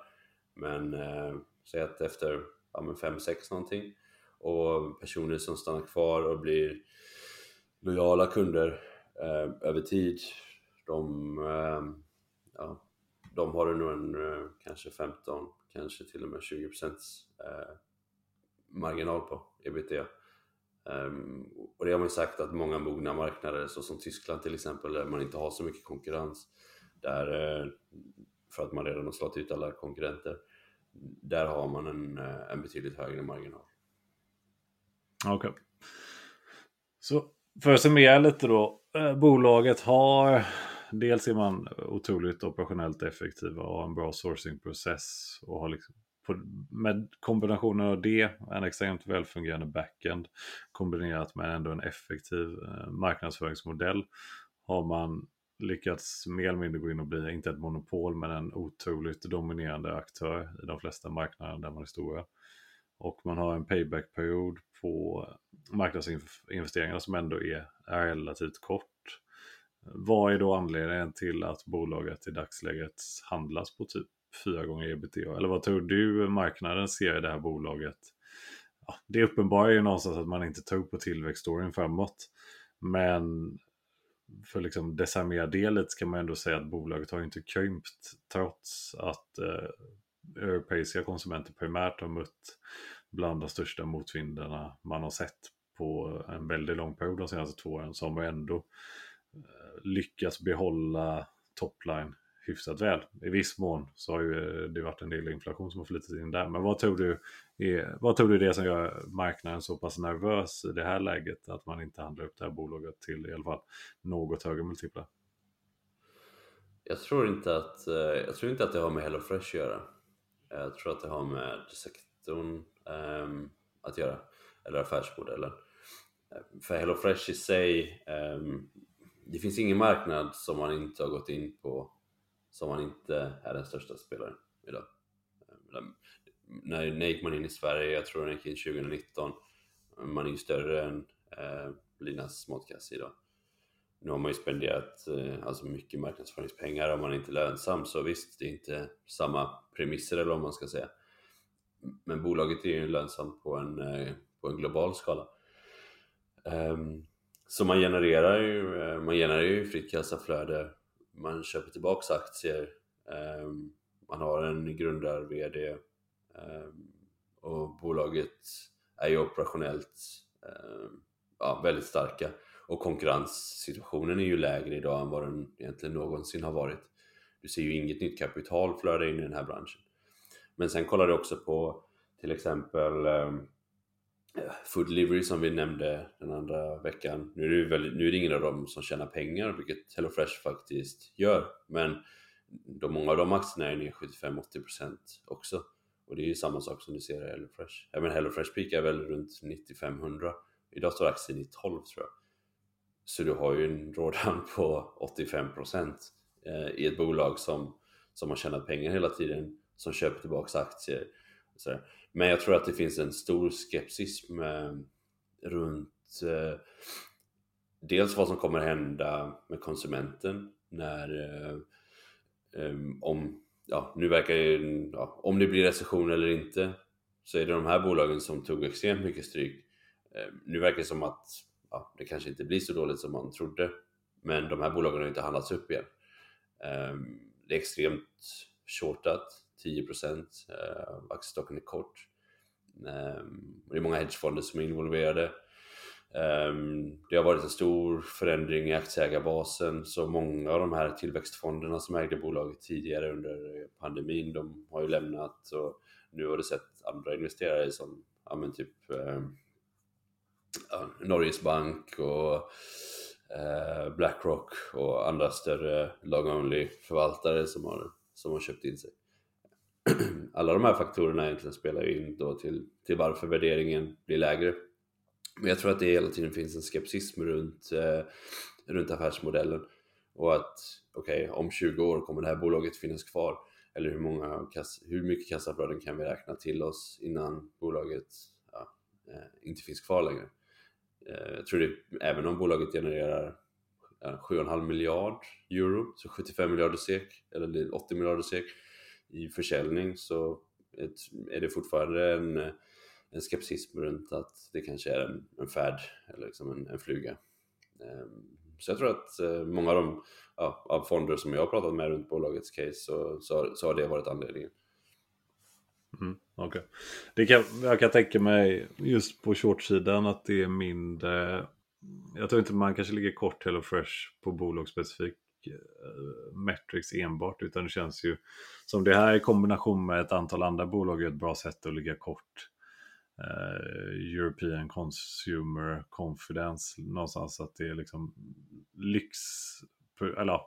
Men eh, säg att efter 5-6 någonting och personer som stannar kvar och blir lojala kunder eh, över tid, de, eh, ja, de har nog en eh, kanske 15 kanske till och med 20% eh, marginal på ebitda. Ehm, och det har man ju sagt att många mogna marknader, såsom Tyskland till exempel, där man inte har så mycket konkurrens, där, eh, för att man redan har slagit ut alla konkurrenter, där har man en, en betydligt högre marginal. Okej. Okay. Så för att summera lite då. Bolaget har dels är man otroligt operationellt effektiv och har en bra sourcingprocess och har liksom på, med kombinationen av det, en extremt välfungerande backend kombinerat med ändå en effektiv eh, marknadsföringsmodell har man lyckats mer eller mindre gå in och bli, inte ett monopol, men en otroligt dominerande aktör i de flesta marknader där man är stora. Och man har en payback-period på marknadsinvesteringarna som ändå är, är relativt kort. Vad är då anledningen till att bolaget i dagsläget handlas på typ fyra gånger ebitda? Eller vad tror du marknaden ser i det här bolaget? Ja, det uppenbara är ju någonstans att man inte tror på tillväxtstoryn framåt. Men för liksom Desamea-delet ska man ändå säga att bolaget har inte krympt trots att eh, europeiska konsumenter primärt har mött bland de största motvindarna man har sett på en väldigt lång period de senaste två åren som ändå lyckas behålla topline hyfsat väl. I viss mån så har ju eh, det varit en del inflation som har flyttat in där. Men vad tror du är, vad tror du är det som gör marknaden så pass nervös i det här läget att man inte handlar upp det här bolaget till i alla fall något högre multiplar? Jag tror inte att, eh, jag tror inte att det har med HelloFresh att göra. Jag tror att det har med sektorn um, ehm, att göra, eller affärsmodellen. För HelloFresh i sig, um, det finns ingen marknad som man inte har gått in på som man inte är den största spelaren idag. Ehm, när, när gick man in i Sverige? Jag tror den gick in 2019. Man är ju större än eh, Linas matkasse idag. Nu har man ju spenderat eh, alltså mycket marknadsföringspengar och man är inte lönsam så visst, det är inte samma premisser eller vad man ska säga. Men bolaget är ju lönsamt på en, eh, på en global skala. Um, så man genererar ju, eh, man genererar ju fritt kassaflöde, man köper tillbaks aktier, ehm, man har en grundar-VD ehm, och bolaget är ju operationellt ehm, ja, väldigt starka och konkurrenssituationen är ju lägre idag än vad den egentligen någonsin har varit. Du ser ju inget nytt kapital flöda in i den här branschen. Men sen kollar du också på till exempel Food Delivery som vi nämnde den andra veckan. Nu är, det väldigt, nu är det ingen av dem som tjänar pengar, vilket HelloFresh faktiskt gör. Men de, många av de aktierna är ner 75-80% också. Och det är ju samma sak som du ser i HelloFresh. även HelloFresh peakar väl runt 9500 Idag står aktien i 12 tror jag. Så du har ju en rådan på 85% eh, i ett bolag som, som har tjänat pengar hela tiden, som köper tillbaka aktier. Men jag tror att det finns en stor skepsis eh, runt eh, dels vad som kommer hända med konsumenten när eh, eh, om, ja, nu verkar ju, ja, om det blir recession eller inte så är det de här bolagen som tog extremt mycket stryk. Eh, nu verkar det som att ja, det kanske inte blir så dåligt som man trodde. Men de här bolagen har inte handlats upp igen. Ehm, det är extremt shortat, 10% eh, aktiestocken är kort. Ehm, det är många hedgefonder som är involverade. Ehm, det har varit en stor förändring i aktieägarbasen så många av de här tillväxtfonderna som ägde bolaget tidigare under pandemin de har ju lämnat och nu har du sett andra investerare som ja, men typ ehm, ja, Norges Bank och eh, Blackrock och andra större long-only förvaltare som har, som har köpt in sig. Alla de här faktorerna egentligen spelar in då till, till varför värderingen blir lägre. Men jag tror att det hela tiden finns en skepsism runt, eh, runt affärsmodellen och att okej, okay, om 20 år kommer det här bolaget finnas kvar eller hur, många hur mycket kassaflöden kan vi räkna till oss innan bolaget ja, eh, inte finns kvar längre. Eh, jag tror det, även om bolaget genererar 7,5 miljard euro, så 75 miljarder SEK, eller 80 miljarder SEK i försäljning så är det fortfarande en, en skepsism runt att det kanske är en, en färd eller liksom en, en fluga. Ehm, så jag tror att eh, många av de ja, av fonder som jag har pratat med runt bolagets case så, så, så har det varit anledningen. Mm, okay. det kan, jag kan tänka mig just på short-sidan att det är mindre. Jag tror inte man kanske ligger kort HelloFresh på bolagsspecifikt Eh, metrics enbart. Utan det känns ju som det här i kombination med ett antal andra bolag är ett bra sätt att ligga kort. Eh, European Consumer Confidence någonstans att det är liksom lyx. Eller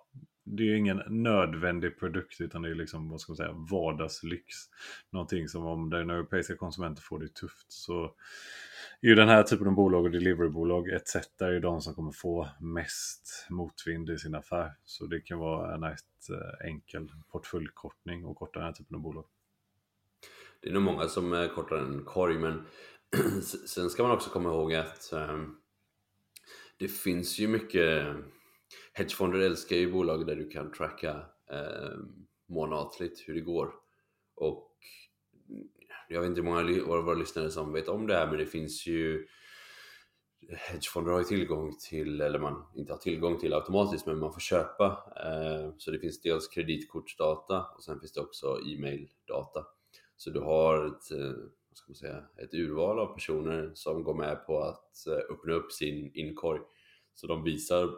det är ju ingen nödvändig produkt utan det är liksom vad ska man säga vardagslyx. Någonting som om den europeiska konsumenten får det tufft så är ju den här typen av bolag och deliverybolag ett sätt där är de som kommer få mest motvind i sin affär. Så det kan vara en rätt eh, enkel portföljkortning och korta den här typen av bolag. Det är nog många som eh, kortar en korg men sen ska man också komma ihåg att um, det finns ju mycket hedgefonder älskar ju bolag där du kan tracka eh, månatligt hur det går. Och jag vet inte hur många av våra lyssnare som vet om det här men det finns ju hedgefonder har ju tillgång till, eller man inte har tillgång till automatiskt, men man får köpa. Eh, så det finns dels kreditkortsdata och sen finns det också e-maildata. Så du har ett, eh, vad ska man säga, ett urval av personer som går med på att eh, öppna upp sin inkorg. Så de visar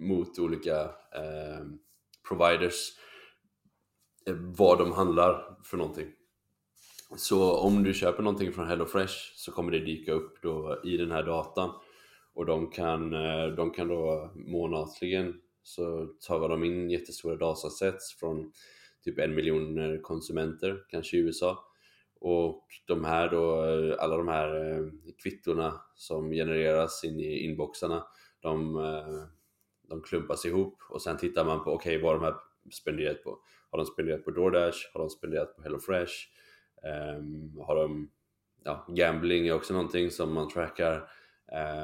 mot olika eh, providers eh, vad de handlar för någonting. Så om du köper någonting från HelloFresh så kommer det dyka upp då i den här datan och de kan, eh, de kan då månatligen så tar de in jättestora datasets från typ en miljon eh, konsumenter, kanske i USA. Och de här då, eh, alla de här eh, kvittorna som genereras in i inboxarna, de, de klumpas ihop och sen tittar man på, okej okay, vad har de här spenderat på? Har de spenderat på DoorDash? Har de spenderat på HelloFresh? Um, har de, ja, gambling är också någonting som man trackar.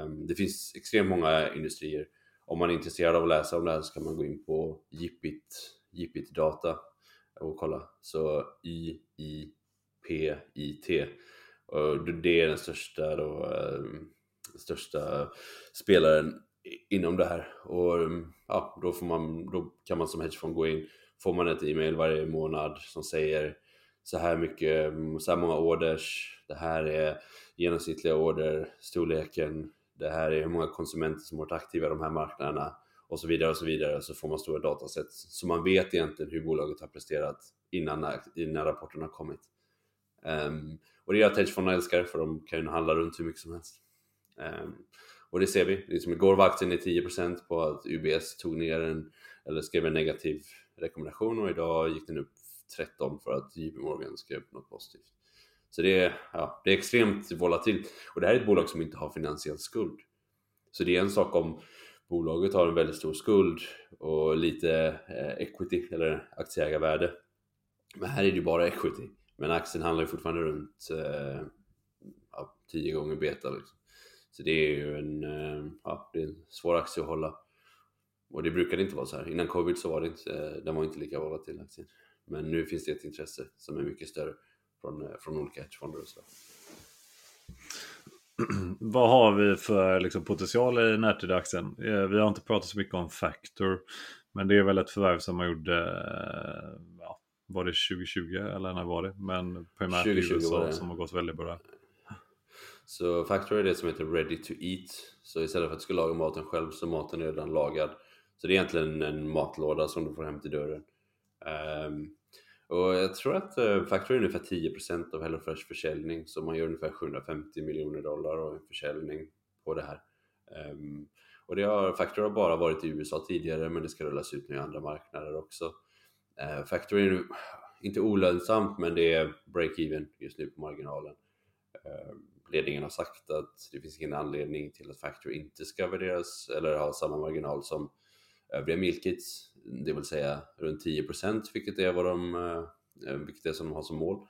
Um, det finns extremt många industrier. Om man är intresserad av att läsa om det här så kan man gå in på Jippit, Jippit Data och kolla. Så I-I-P-I-T. Och det är den största, då, um, största spelaren inom det här. Och mm, ja, då, får man, då kan man som hedgefond gå in, får man ett e-mail varje månad som säger så här mycket, mm, så här många orders, det här är genomsnittliga order, storleken, det här är hur många konsumenter som varit aktiva i de här marknaderna och så vidare och så vidare så får man stora dataset så man vet egentligen hur bolaget har presterat innan, innan rapporten har kommit. Um, och det är att hedgefonderna älskar för de kan ju handla runt hur mycket som helst. Um, och det ser vi. Liksom igår var aktien ner 10% på att UBS tog ner en, eller skrev en negativ rekommendation och idag gick den upp 13 för att JP Morgan skrev något positivt. Så det är, ja, det är extremt volatilt. Och det här är ett bolag som inte har finansiell skuld. Så det är en sak om bolaget har en väldigt stor skuld och lite eh, equity eller aktieägarvärde. Men här är det ju bara equity. Men aktien handlar ju fortfarande runt eh, ja, 10 gånger beta. Liksom. Så det är ju en, eh, ja, det är en svår aktie att hålla. Och det brukade inte vara så här. Innan covid så var det inte, eh, den var inte lika volatil aktien. Men nu finns det ett intresse som är mycket större från, eh, från olika hedgefonder och så. Vad har vi för liksom, potential i närtida aktien? Eh, vi har inte pratat så mycket om Factor. Men det är väl ett förvärv som man gjorde, ja, var det 2020 eller när var det? Men primärt i USA som har gått väldigt bra. Så Factor är det som heter Ready to Eat. Så istället för att du ska laga maten själv så är maten redan lagad. Så det är egentligen en matlåda som du får hem till dörren. Um, och jag tror att eh, uh, Factor är ungefär 10% av HelloFresh försäljning så man gör ungefär 750 miljoner dollar av försäljning på det här. Um, och det har, Factor har bara varit i USA tidigare men det ska rullas ut nu i andra marknader också. Ehm, uh, Factor är nu inte olönsamt men det är break-even just nu på marginalen. Um, ledningen har sagt att det finns ingen anledning till att Factor inte ska värderas eller ha samma marginal som övriga mealkits, det vill säga runt 10% vilket är vad de, eh, eh, vilket är som de har som mål.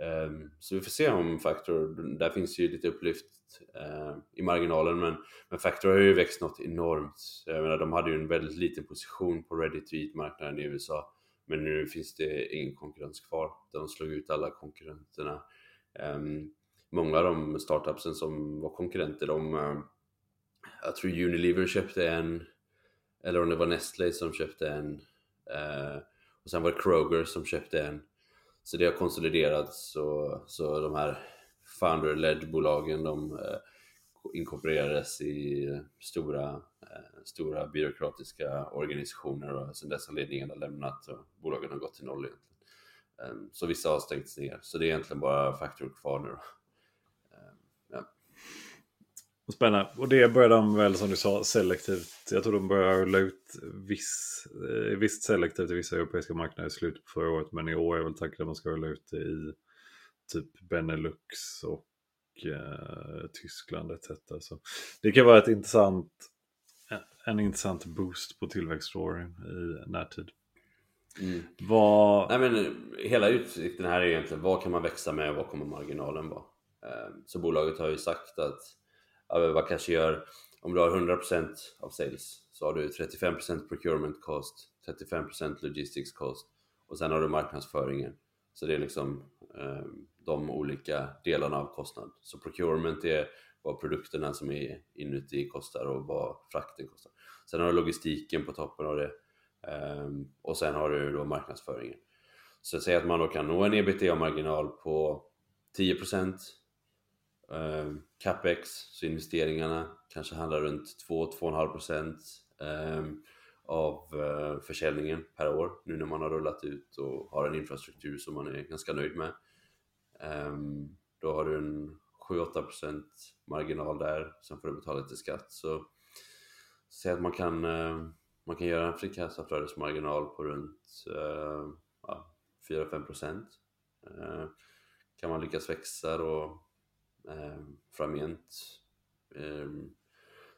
Ehm, så vi får se om Factor, där finns ju lite upplyft eh, i marginalen men, men Factor har ju växt något enormt. Jag menar, de hade ju en väldigt liten position på ready to eat marknaden i USA men nu finns det ingen konkurrens kvar. De slog ut alla konkurrenterna. Ehm, Många av de startupsen som var konkurrenter, de, eh, jag tror Unilever köpte en, eller om det var Nestlé som köpte en eh, och sen var det Kroger som köpte en så det har konsoliderats så, så de här founder-led bolagen de eh, inkorporerades i stora, stora byråkratiska organisationer och sen dess har ledningen har lämnat och bolagen har gått till noll egentligen. Ehm, så vissa har stängts ner så det är egentligen bara Factor kvar nu då. Spännande. Och det börjar de väl som du sa selektivt. Jag tror de börjar rulla ut viss, eh, visst selektivt i vissa europeiska marknader i slutet på förra året. Men i år är väl tanken att man ska rulla ut det i typ Benelux och eh, Tyskland etc. Så det kan vara ett intressant, en intressant boost på tillväxtstoryn i närtid. Mm. Vad... Nej, men, hela utsikten här är egentligen vad kan man växa med och vad kommer marginalen vara? Eh, så bolaget har ju sagt att Aveva kanske gör om du har 100% av sales så har du 35% procurement cost, 35% logistics cost och sen har du marknadsföringen. Så det är liksom eh, de olika delarna av kostnad. Så procurement är vad produkterna som är inuti kostar och vad frakten kostar. Sen har du logistiken på toppen av det eh, och sen har du då marknadsföringen. Så säg att man då kan nå en ebitda-marginal på 10% eh, capex, så investeringarna kanske handlar runt 2-2,5% eh, av eh, försäljningen per år nu när man har rullat ut och har en infrastruktur som man är ganska nöjd med. Eh, då har du en 7-8% marginal där, sen får du betala lite skatt. Så säg att man kan, eh, man kan göra en frikassaflödesmarginal på runt eh, ja, 4-5%. Eh, kan man lyckas växa då eh, framgent. Eh,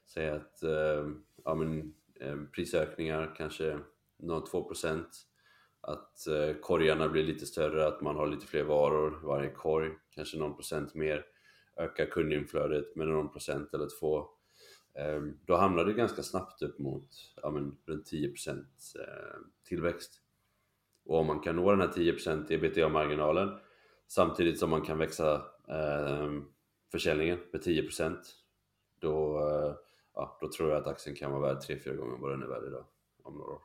säg att eh, ja, men, eh, prisökningar kanske 0,2% att eh, korgarna blir lite större, att man har lite fler varor i varje korg, kanske någon procent mer, ökar kundinflödet med någon procent eller två. Eh, då hamnar det ganska snabbt upp mot ja, men, runt 10% eh, tillväxt. Och om man kan nå den här 10% ebitda-marginalen samtidigt som man kan växa eh, försäljningen med 10% då, eh, ja, då tror jag att aktien kan vara värd 3-4 gånger vad den är värd idag om några år.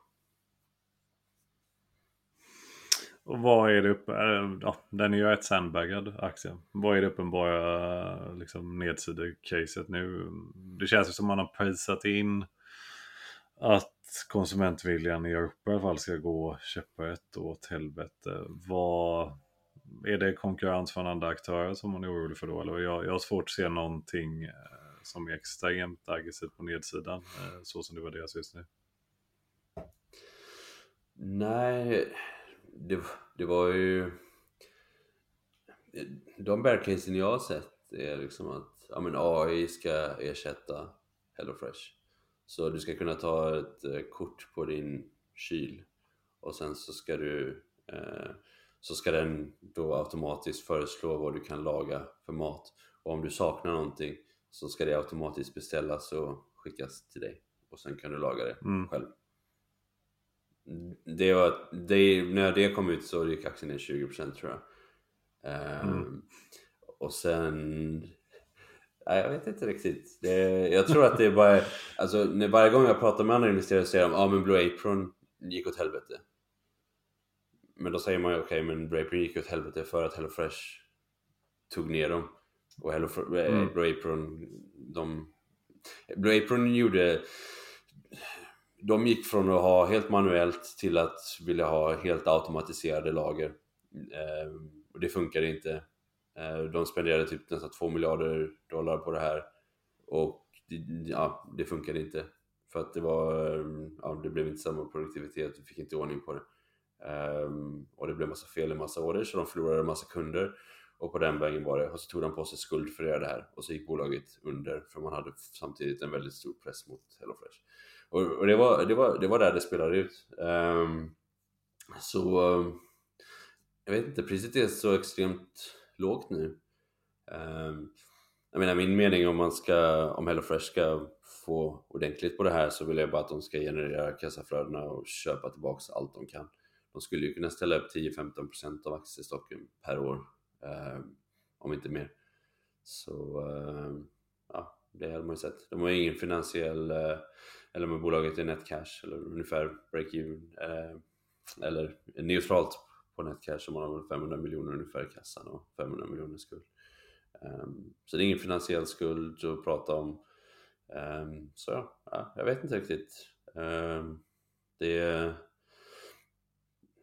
Och vad är det uppe, eh, ja, den är ju ett sandbaggad aktie. Vad är det uppenbara eh, liksom, nedsidecaset nu? Det känns ju som man har prisat in att konsumentviljan i Europa i alla fall ska gå käpprätt åt helvete. Vad, är det konkurrens från andra aktörer som man är orolig för då? Eller jag, jag har svårt att se någonting eh, som är extremt aggressivt på nedsidan eh, så som det värderas just nu. Nej, det, det var ju... De bearcasen jag har sett är liksom att ja, men AI ska ersätta HelloFresh. Så du ska kunna ta ett eh, kort på din kyl och sen så ska du eh, så ska den då automatiskt föreslå vad du kan laga för mat. Och om du saknar någonting så ska det automatiskt beställas och skickas till dig. Och sen kan du laga det mm. själv. Det var, det, när det kom ut så gick aktien ner 20% tror jag. Mm. Um, och sen... Nej, jag vet inte riktigt. Det, jag tror att det är bara... Alltså, när varje gång jag pratar med andra investerare så säger de ah, men Blue Apron gick åt helvete. Men då säger man ju okej, okay, men Apron gick åt helvete för att HelloFresh tog ner dem. Och Hello, eh, mm. Blue Apron, de... Blue Apron gjorde... De gick från att ha helt manuellt till att vilja ha helt automatiserade lager. Eh, och det funkade inte. Eh, de spenderade typ nästan 2 miljarder dollar på det här. Och ja, det funkade inte. För att det var, ja, det blev inte samma produktivitet, vi fick inte ordning på det. Um, och det blev massa fel i massa orders så de förlorade massa kunder. Och på den vägen var det. Och så tog de på sig skuld för att göra det här. Och så gick bolaget under för man hade samtidigt en väldigt stor press mot HelloFresh. Och, och det, var, det, var, det var där det spelade ut. Um, så um, jag vet inte, priset är så extremt lågt nu. Um, jag menar min mening om man ska, om HelloFresh ska få ordentligt på det här så vill jag bara att de ska generera kassaflödena och köpa tillbaks allt de kan de skulle ju kunna ställa upp 10-15% av aktiestocken per år, eh, om inte mer. Så eh, ja, det hade man ju sett. De har ingen finansiell, eh, eller med bolaget är net cash eller ungefär break-even, eh, eller neutralt på net cash så man har 500 miljoner ungefär i kassan och 500 miljoner skuld. Ehm, så det är ingen finansiell skuld att prata om. Ehm, så ja, jag vet inte riktigt. Ehm, det,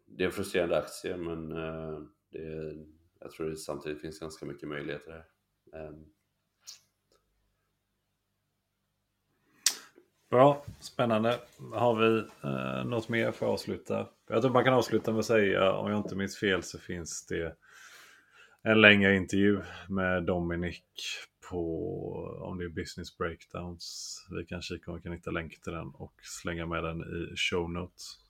det är en frustrerande aktie men uh, det, jag tror det samtidigt finns ganska mycket möjligheter här. Um. Bra, spännande. Har vi uh, något mer för att avsluta? Jag tror man kan avsluta med att säga, om jag inte minns fel så finns det en längre intervju med Dominic på om det är business breakdowns. Vi kan kika om vi kan hitta länk till den och slänga med den i show notes.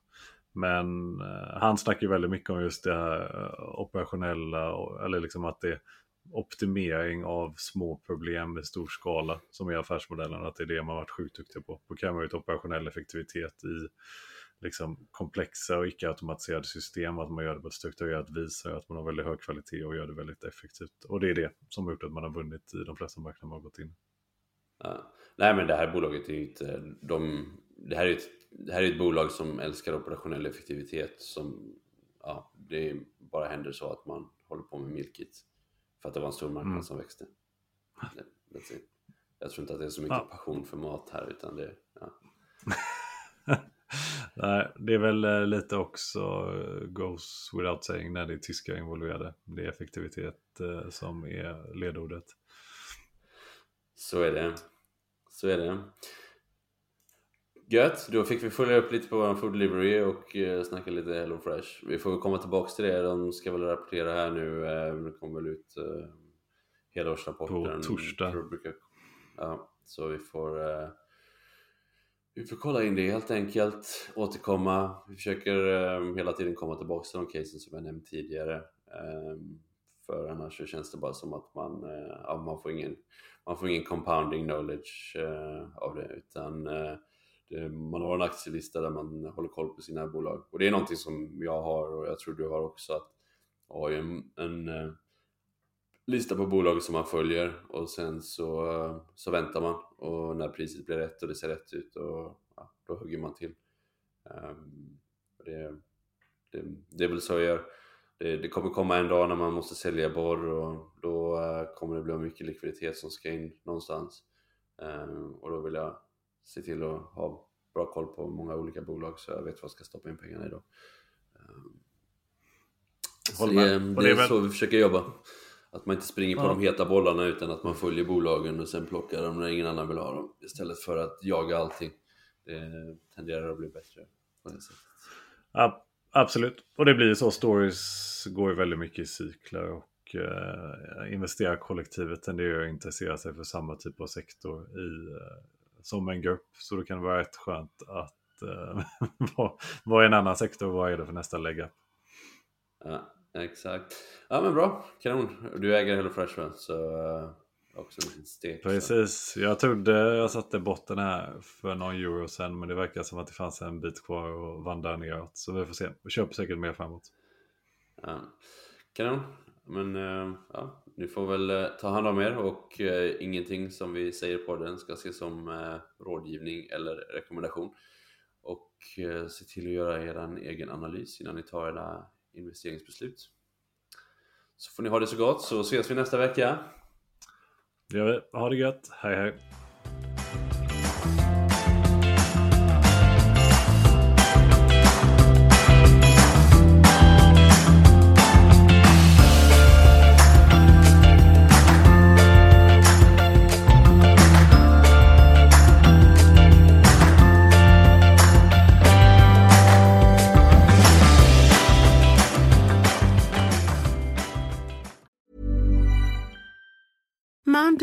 Men eh, han snackar ju väldigt mycket om just det här eh, operationella, eller liksom att det är optimering av små problem i stor skala som är affärsmodellen. Att det är det man varit sjukt duktiga på. På ju ut operationell effektivitet i liksom komplexa och icke-automatiserade system. Att man gör det på ett strukturerat vis. Att man har väldigt hög kvalitet och gör det väldigt effektivt. Och det är det som har gjort att man har vunnit i de flesta marknader man har gått in Ja. Nej men det här bolaget är ju inte... De, det, här är ett, det här är ett bolag som älskar operationell effektivitet som... Ja, det bara händer så att man håller på med Milkit. För att det var en stor marknad mm. som växte. Jag tror inte att det är så mycket ja. passion för mat här utan det... Ja. Nej, det är väl eh, lite också eh, goes without saying när det är tyskar involverade. Det är effektivitet eh, som är ledordet. Så är det. Så är det. Gött, då fick vi följa upp lite på vår food delivery och eh, snacka lite Hello Fresh. Vi får komma tillbaks till det, de ska väl rapportera här nu, eh, det kommer väl ut eh, helårsrapporten. På torsdag. Ja, så vi får eh, vi får kolla in det helt enkelt, återkomma. Vi försöker eh, hela tiden komma tillbaka till de casen som jag nämnt tidigare. Eh, för annars så känns det bara som att man, ja, man, får, ingen, man får ingen compounding knowledge av det utan Eh, man har en aktielista där man håller koll på sina bolag. Och det är någonting som jag har och jag tror du har också. att har ju en, en eh, lista på bolag som man följer och sen så, eh, så väntar man och när priset blir rätt och det ser rätt ut och ja, då hugger man till. Um, det, det, det är väl så jag gör det, det, kommer komma en dag när man måste sälja borr och då uh, kommer det bli mycket likviditet som ska in någonstans. Ehm, och då vill jag se till att ha bra koll på många olika bolag så jag vet vad jag ska stoppa in pengarna i då. Så det, det, är så vi försöker jobba. Att man inte springer på ja. de heta bollarna utan att man följer bolagen och sen plockar dem när ingen annan vill ha dem. Istället för att jaga allting. Det tenderar att bli bättre på det sättet. Ja, Absolut, och det blir så. Stories går ju väldigt mycket i cykler och eh, investerarkollektivet tenderar att intressera sig för samma typ av sektor i, eh, som en grupp. Så det kan vara rätt skönt att eh, vad, är en annan sektor och vad är det för nästa lägga? Ja, exakt. Ja men bra, kanon. Du äger HelloFresh va? Så uh, också en liten stek. Precis, jag trodde jag satte botten här för någon euro sen men det verkar som att det fanns en bit kvar och vandra neråt. Så vi får se, vi köper säkert mer framåt. Ja. Kanon, men eh, ja, ni får väl eh, ta hand om er och eh, ingenting som vi säger på den ska ses som rådgivning eller rekommendation. Och se till att göra er egen analys innan ni tar era investeringsbeslut. Så får ni ha det så gott så ses vi nästa vecka. Det gör vi. Ha det gött. Hej hej.